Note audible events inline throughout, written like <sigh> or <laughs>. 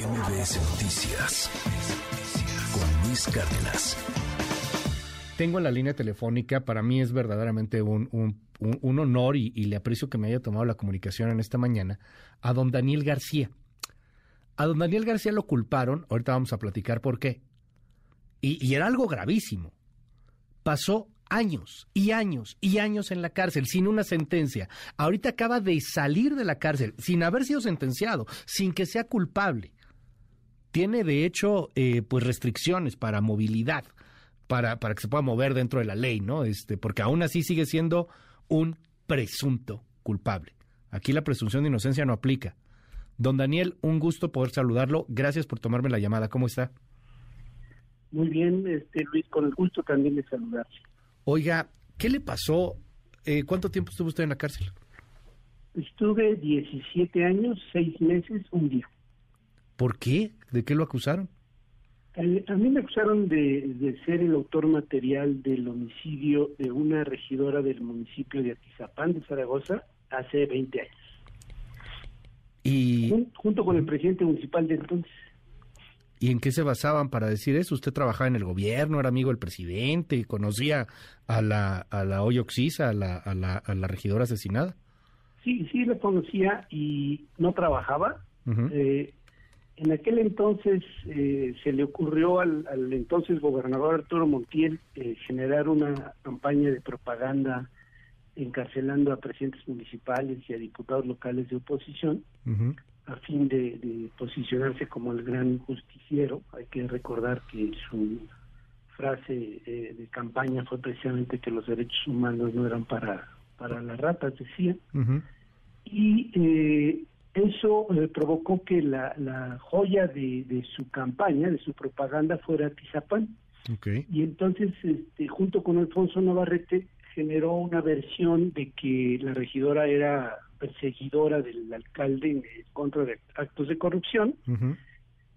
MBS Noticias con Luis Cárdenas. Tengo en la línea telefónica, para mí es verdaderamente un, honor y, le aprecio que me haya tomado la comunicación en esta mañana, a don Daniel García. A don Daniel García lo culparon, ahorita vamos a platicar por qué. Y era algo gravísimo. Pasó años y años y años en la cárcel sin una sentencia. Ahorita acaba de salir de la cárcel sin haber sido sentenciado, sin que sea culpable. Tiene de hecho eh, pues restricciones para movilidad, para, para que se pueda mover dentro de la ley, ¿no? Este, porque aún así sigue siendo un presunto culpable. Aquí la presunción de inocencia no aplica. Don Daniel, un gusto poder saludarlo. Gracias por tomarme la llamada. ¿Cómo está? Muy bien, este Luis, con el gusto también de saludarse. Oiga, ¿qué le pasó? Eh, ¿Cuánto tiempo estuvo usted en la cárcel? Estuve 17 años, 6 meses, un día. ¿Por qué? ¿De qué lo acusaron? A, mí me acusaron de, ser el autor material del homicidio de una regidora del municipio de Atizapán, de Zaragoza, hace 20 años. Y... Junto con el presidente municipal de entonces. ¿Y en qué se basaban para decir eso? ¿Usted trabajaba en el gobierno, era amigo del presidente, conocía a la, a la Hoyo a la, a, la, a la regidora asesinada? Sí, sí, la conocía y no trabajaba. eh, en aquel entonces eh, se le ocurrió al, al, entonces gobernador Arturo Montiel eh, generar una campaña de propaganda encarcelando a presidentes municipales y a diputados locales de oposición a fin de, posicionarse como el gran justiciero. Hay que recordar que su frase eh, de campaña fue precisamente que los derechos humanos no eran para, para las ratas, decía. Y eh, eso eh, provocó que la, la joya de, de, su campaña, de su propaganda, fuera Tizapán. Y entonces, este, junto con Alfonso Navarrete, generó una versión de que la regidora era perseguidora del alcalde en contra de actos de corrupción.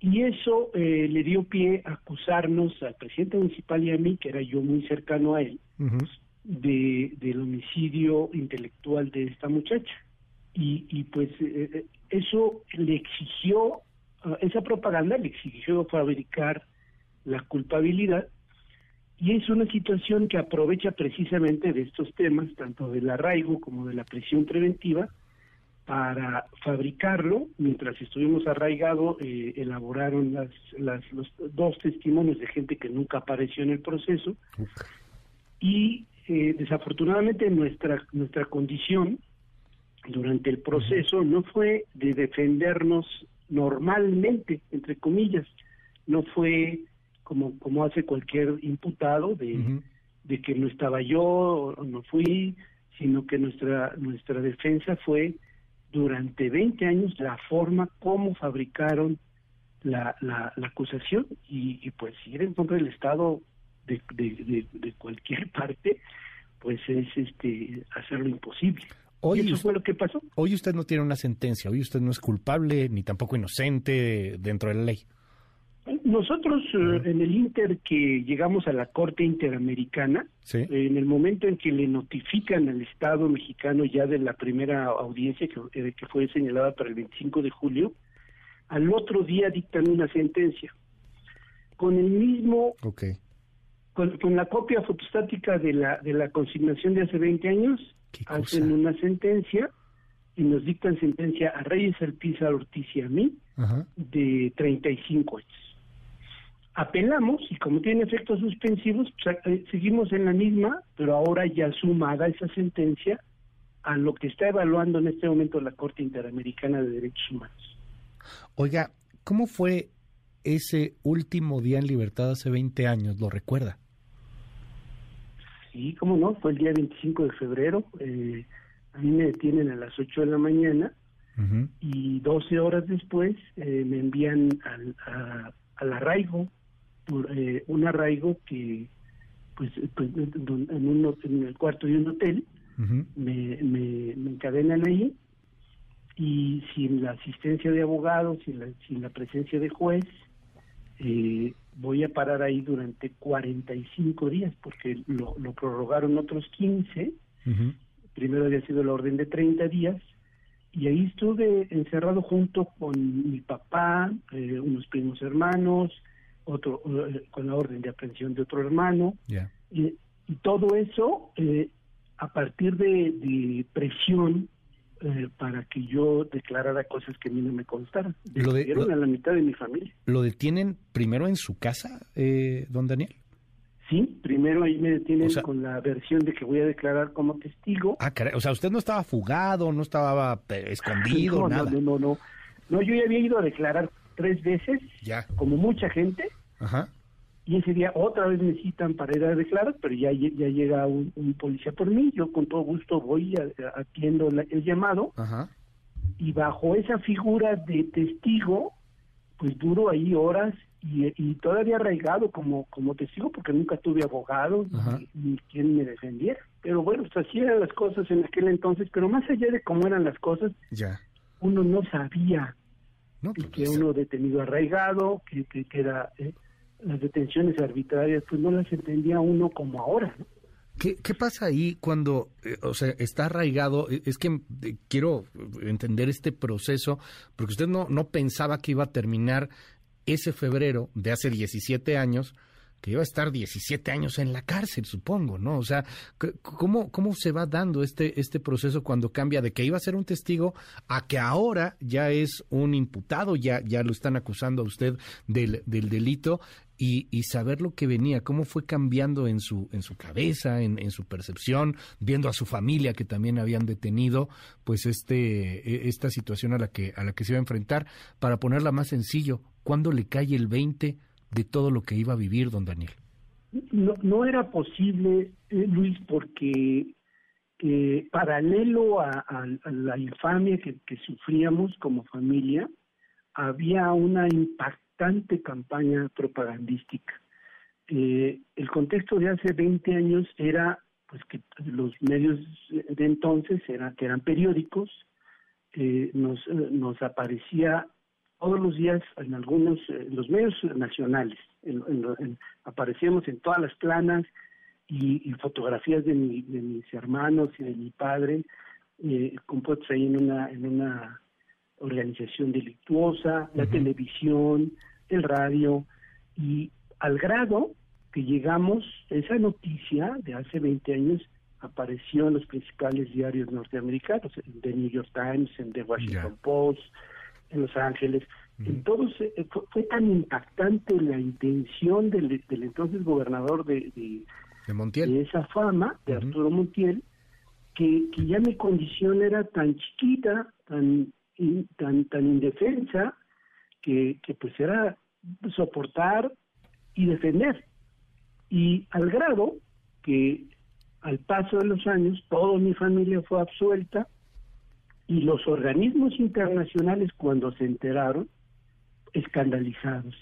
Y eso eh, le dio pie a acusarnos al presidente municipal y a mí, que era yo muy cercano a él, de, del homicidio intelectual de esta muchacha. Y, y pues eh, eh, eso le exigió, ah, esa propaganda le exigió fabricar la culpabilidad y es una situación que aprovecha precisamente de estos temas, tanto del arraigo como de la prisión preventiva, para fabricarlo. Mientras estuvimos arraigados, eh, elaboraron las, los dos testimonios de gente que nunca apareció en el proceso. Y eh, desafortunadamente nuestra, nuestra condición durante el proceso no fue de defendernos normalmente, entre comillas, no fue como, como hace cualquier imputado de, de que no estaba yo o no fui, sino que nuestra, nuestra defensa fue durante 20 años la forma como fabricaron la, la, acusación y, pues ir en contra del Estado de, de, de, cualquier <laughs> parte, pues es este hacerlo imposible. Hoy eso fue lo que pasó. Hoy usted no tiene una sentencia, hoy usted no es culpable ni tampoco inocente dentro de la ley. Nosotros eh, en el Inter que llegamos a la Corte Interamericana, en el momento en que le notifican al Estado mexicano ya de la primera audiencia que, eh, que fue señalada para el 25 de julio, al otro día dictan una sentencia. Con el mismo, con, la copia fotostática de la, de la consignación de hace 20 años, hacen una sentencia y nos dictan sentencia a Reyes Alpizar Ortiz y a mí de 35 años apelamos y como tiene efectos suspensivos, pues, eh, seguimos en la misma, pero ahora ya sumada esa sentencia a lo que está evaluando en este momento la Corte Interamericana de Derechos Humanos. Oiga, ¿cómo fue ese último día en libertad hace 20 años? ¿Lo recuerda? Sí, cómo no, fue el día 25 de febrero. Eh, a mí me detienen a las 8 de la mañana y 12 horas después eh, me envían al, al arraigo por eh, un arraigo que pues, pues en, un, en el cuarto de un hotel me, me, encadenan ahí y sin la asistencia de abogados, sin la, sin la presencia de juez, eh, voy a parar ahí durante 45 días porque lo, lo prorrogaron otros 15. Primero había sido la orden de 30 días y ahí estuve encerrado junto con mi papá, eh, unos primos hermanos, otro eh, con la orden de aprehensión de otro hermano, y, todo eso eh, a partir de, presión para que yo declarara cosas que a mí no me constaran. Lo de, a la mitad de mi familia. ¿Lo detienen primero en su casa, don Daniel? Sí, primero ahí me detienen con la versión de que voy a declarar como testigo. Ah, caray, o sea, usted no estaba fugado, no estaba eh, <laughs> escondido, no, nada. No, no, no, no. yo ya había ido a declarar tres veces, ya. como mucha gente. Ajá. Y ese día otra vez me citan para ir a declarar, pero ya, ya llega un, policía por mí. Yo con todo gusto voy, a, atiendo el llamado. Ajá. Y bajo esa figura de testigo, pues duro ahí horas y, todavía arraigado como, como testigo porque nunca tuve abogado ni, quien me defendiera. Pero bueno, pues así eran las cosas en aquel entonces, pero más allá de cómo eran las cosas, ya. uno no sabía pues, que uno detenido arraigado, que, que, era eh, las detenciones arbitrarias, pues no las entendía uno como ahora, ¿Qué, ¿Qué, pasa ahí cuando, eh, o sea, está arraigado? Eh, es que quiero entender este proceso, porque usted no, no pensaba que iba a terminar ese febrero de hace 17 años, que iba a estar 17 años en la cárcel, supongo, ¿no? O sea, ¿cómo, cómo se va dando este, este proceso cuando cambia de que iba a ser un testigo a que ahora ya es un imputado, ya, ya lo están acusando a usted del, del delito y, y, saber lo que venía, cómo fue cambiando en su, en su cabeza, en, en, su percepción, viendo a su familia que también habían detenido, pues este, e, esta situación a la que, a la que se iba a enfrentar, para ponerla más sencillo, ¿cuándo le cae el 20 de todo lo que iba a vivir don Daniel? No, no era posible, eh, Luis, porque eh, paralelo a, la infamia que, que sufríamos como familia, había una impacto campaña propagandística. Eh, el contexto de hace 20 años era pues que los medios de entonces era, que eran periódicos, eh, nos, nos aparecía todos los días en algunos, eh, los medios nacionales, aparecíamos en todas las planas y, fotografías de, de, mis hermanos y de mi padre, eh, compuestos ahí en una, en una organización delictuosa, la televisión, el radio, y al grado que llegamos, esa noticia de hace 20 años apareció en los principales diarios norteamericanos, en The New York Times, en The Washington Post, en Los Ángeles. Entonces eh, fue, tan impactante la intención del, entonces gobernador de, de, esa fama, de Arturo Montiel, que, que ya mi condición era tan chiquita, tan tan, tan indefensa que, que pues era soportar y defender. Y al grado que al paso de los años toda mi familia fue absuelta y los organismos internacionales cuando se enteraron, escandalizados.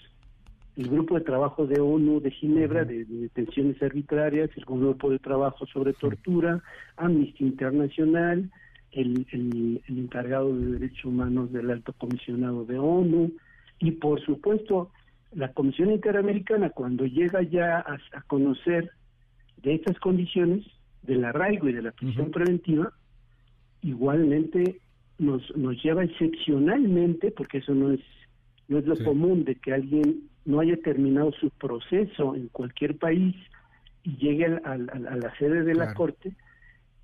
El grupo de trabajo de ONU de Ginebra de, detenciones arbitrarias, el grupo de trabajo sobre tortura, Amnistía Internacional, el, el, encargado de derechos humanos del alto comisionado de ONU y por supuesto la Comisión Interamericana cuando llega ya a, conocer de estas condiciones del arraigo y de la prisión preventiva igualmente nos, nos lleva excepcionalmente porque eso no es no es lo común de que alguien no haya terminado su proceso en cualquier país y llegue a la sede de la corte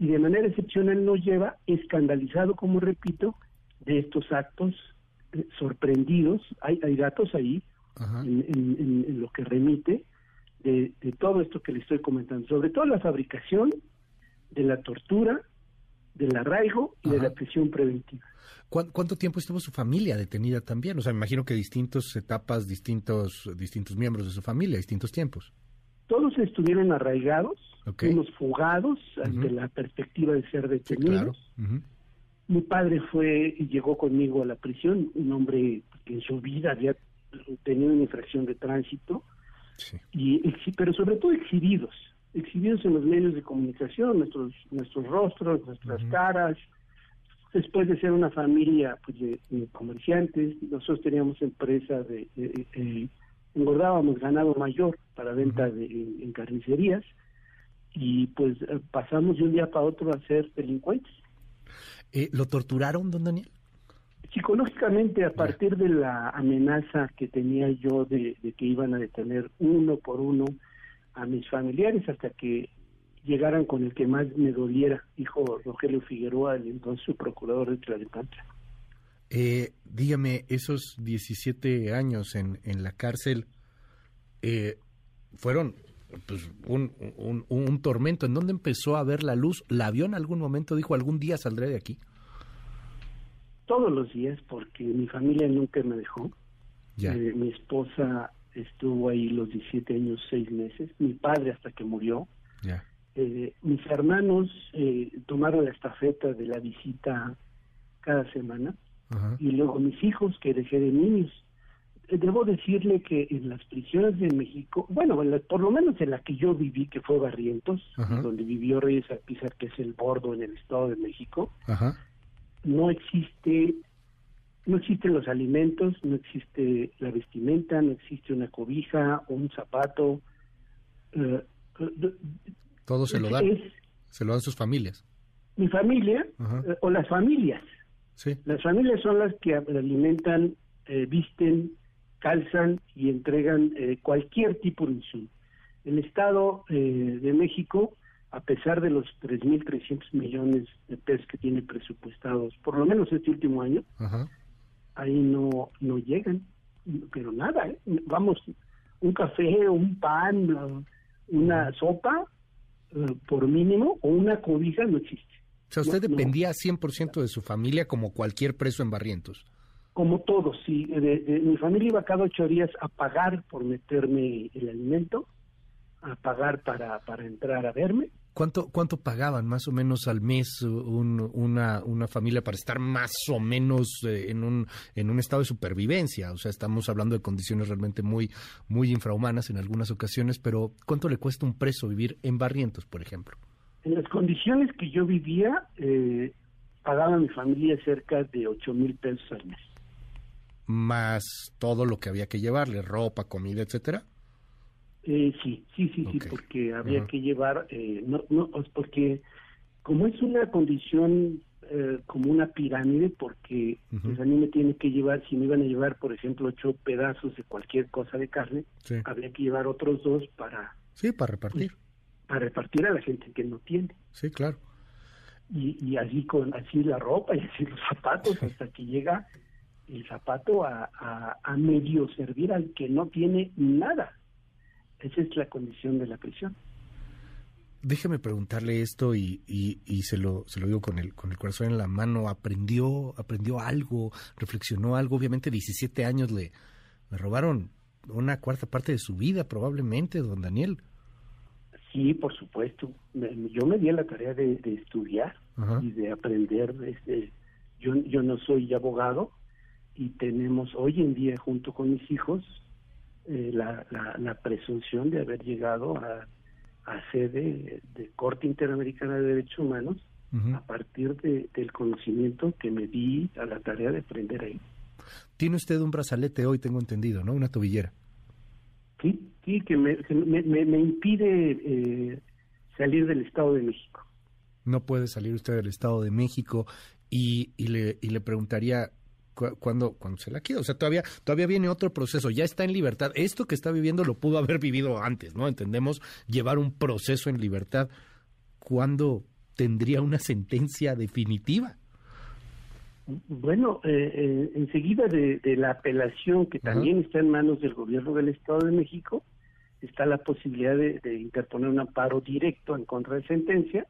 y de manera excepcional nos lleva escandalizado, como repito, de estos actos eh, sorprendidos. Hay, hay datos ahí en, lo que remite de, todo esto que le estoy comentando, sobre todo la fabricación de la tortura, del arraigo y de la prisión preventiva. ¿Cuánto tiempo estuvo su familia detenida también? O sea, me imagino que distintas etapas, distintos, distintos miembros de su familia, distintos tiempos. Todos estuvieron arraigados, unos fugados ante la perspectiva de ser detenidos. Mi padre fue y llegó conmigo a la prisión, un hombre que en su vida había tenido una infracción de tránsito, y pero sobre todo exhibidos, exhibidos en los medios de comunicación, nuestros nuestros rostros, nuestras caras. Después de ser una familia pues, de, comerciantes, nosotros teníamos empresa de, de engordábamos ganado mayor para venta de, en, carnicerías y pues eh, pasamos de un día para otro a ser delincuentes. Eh, ¿Lo torturaron, don Daniel? Psicológicamente, a partir de la amenaza que tenía yo de, que iban a detener uno por uno a mis familiares hasta que llegaran con el que más me doliera, dijo Rogelio Figueroa, el entonces su procurador de Tlalnepantla. Eh, dígame, esos 17 años en, en la cárcel eh, fueron pues, un, un, un, tormento. ¿En dónde empezó a ver la luz? ¿La vio en algún momento? Dijo, ¿algún día saldré de aquí? Todos los días, porque mi familia nunca me dejó. Eh, mi esposa estuvo ahí los 17 años, 6 meses. Mi padre hasta que murió. Eh, mis hermanos eh, tomaron la estafeta de la visita cada semana. Y luego mis hijos, que dejé de niños debo decirle que en las prisiones de México, bueno, por lo menos en la que yo viví, que fue Barrientos, donde vivió Reyes Alpizar, que es el bordo en el Estado de México, no existe, no existen los alimentos, no existe la vestimenta, no existe una cobija o un zapato. Eh, Todo se lo dan. se lo dan sus familias. Mi familia eh, o las familias. Sí. Las familias son las que alimentan, eh, visten, calzan y entregan eh, cualquier tipo de insumo. El Estado eh, de México, a pesar de los 3.300 millones de pesos que tiene presupuestados, por lo menos este último año, ahí no, no llegan, pero nada, ¿eh? vamos, un café, un pan, una sopa, por mínimo, o una cobija no existe. O sea, usted dependía 100% de su familia como cualquier preso en Barrientos como todos, sí, mi familia iba cada ocho días a pagar por meterme el alimento, a pagar para, para entrar a verme. ¿Cuánto, ¿Cuánto pagaban más o menos al mes una, una familia para estar más o menos eh, en, un, en un estado de supervivencia? O sea, estamos hablando de condiciones realmente muy, muy infrahumanas en algunas ocasiones, pero ¿cuánto le cuesta un preso vivir en Barrientos, por ejemplo? En las condiciones que yo vivía, eh, pagaba mi familia cerca de ocho mil pesos al mes más todo lo que había que llevarle, ropa, comida, etcétera? Eh, sí, sí, sí, sí, porque había que llevar, eh, no, no, porque como es una condición eh, como una pirámide, porque pues, a mí me tiene que llevar, si me iban a llevar, por ejemplo, ocho pedazos de cualquier cosa de carne, habría que llevar otros dos para... Sí, para repartir. para repartir a la gente que no tiene. Sí, claro. Y, y así con así la ropa <laughs> y así los zapatos hasta que llega el zapato a, a, medio servir al que no tiene nada. Esa es la condición de la prisión. Déjeme preguntarle esto y, y, se, lo, se lo digo con el, con el corazón en la mano. ¿Aprendió, aprendió algo? ¿Reflexionó algo? Obviamente 17 años le, le robaron una cuarta parte de su vida probablemente, don Daniel. Sí, por supuesto. Yo me di a la tarea de, estudiar y de aprender. Este, yo, yo no soy abogado, y tenemos hoy en día junto con mis hijos eh, la, la, presunción de haber llegado a, a sede de Corte Interamericana de Derechos Humanos a partir de, del conocimiento que me di a la tarea de aprender ahí. Tiene usted un brazalete hoy, tengo entendido, ¿no? Una tobillera. Sí, sí, que me, me, me, impide eh, salir del Estado de México. No puede salir usted del Estado de México y, y, le, y le preguntaría, cuando, cuando se la queda. O sea, todavía, todavía viene otro proceso, ya está en libertad. Esto que está viviendo lo pudo haber vivido antes, ¿no? Entendemos llevar un proceso en libertad. ¿Cuándo tendría una sentencia definitiva? Bueno, eh, eh, enseguida de, la apelación que también está en manos del gobierno del Estado de México, está la posibilidad de, interponer un amparo directo en contra de sentencia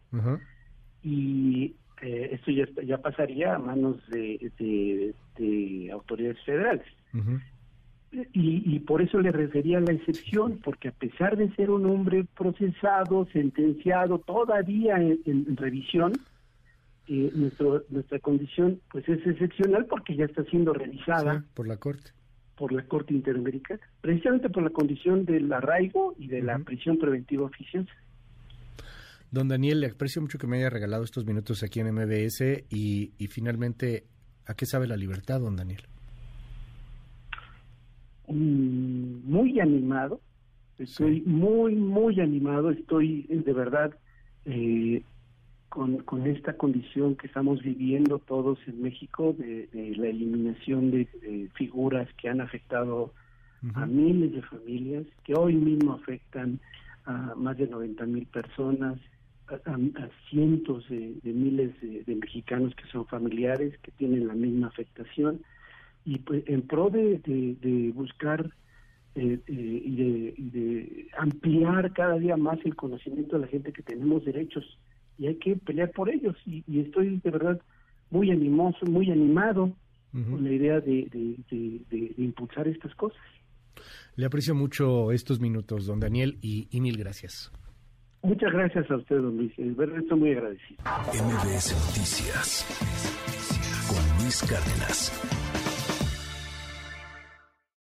y eh, esto ya, ya pasaría a manos de, autoridades federales. y, por eso le refería a la excepción, porque a pesar de ser un hombre procesado, sentenciado, todavía en, revisión, eh, nuestro, nuestra condición pues es excepcional porque ya está siendo revisada por la Corte. Por la Corte Interamericana, precisamente por la condición del arraigo y de la prisión preventiva oficiosa. Don Daniel, le aprecio mucho que me haya regalado estos minutos aquí en MBS y, finalmente, ¿a qué sabe la libertad, don Daniel? Mm, muy animado, estoy muy, muy animado, estoy de verdad, eh, con, con esta condición que estamos viviendo todos en México de, la eliminación de, figuras que han afectado a miles de familias, que hoy mismo afectan a más de 90 mil personas, a, cientos de, miles de, mexicanos que son familiares, que tienen la misma afectación, y pues en pro de, buscar eh, eh, y, de, y de ampliar cada día más el conocimiento de la gente que tenemos derechos y hay que pelear por ellos y, estoy de verdad muy animoso, muy animado con la idea de, impulsar estas cosas. Le aprecio mucho estos minutos, don Daniel, y, mil gracias. Muchas gracias a usted, don Luis. Estoy muy agradecido. MBS Noticias con Luis Cárdenas.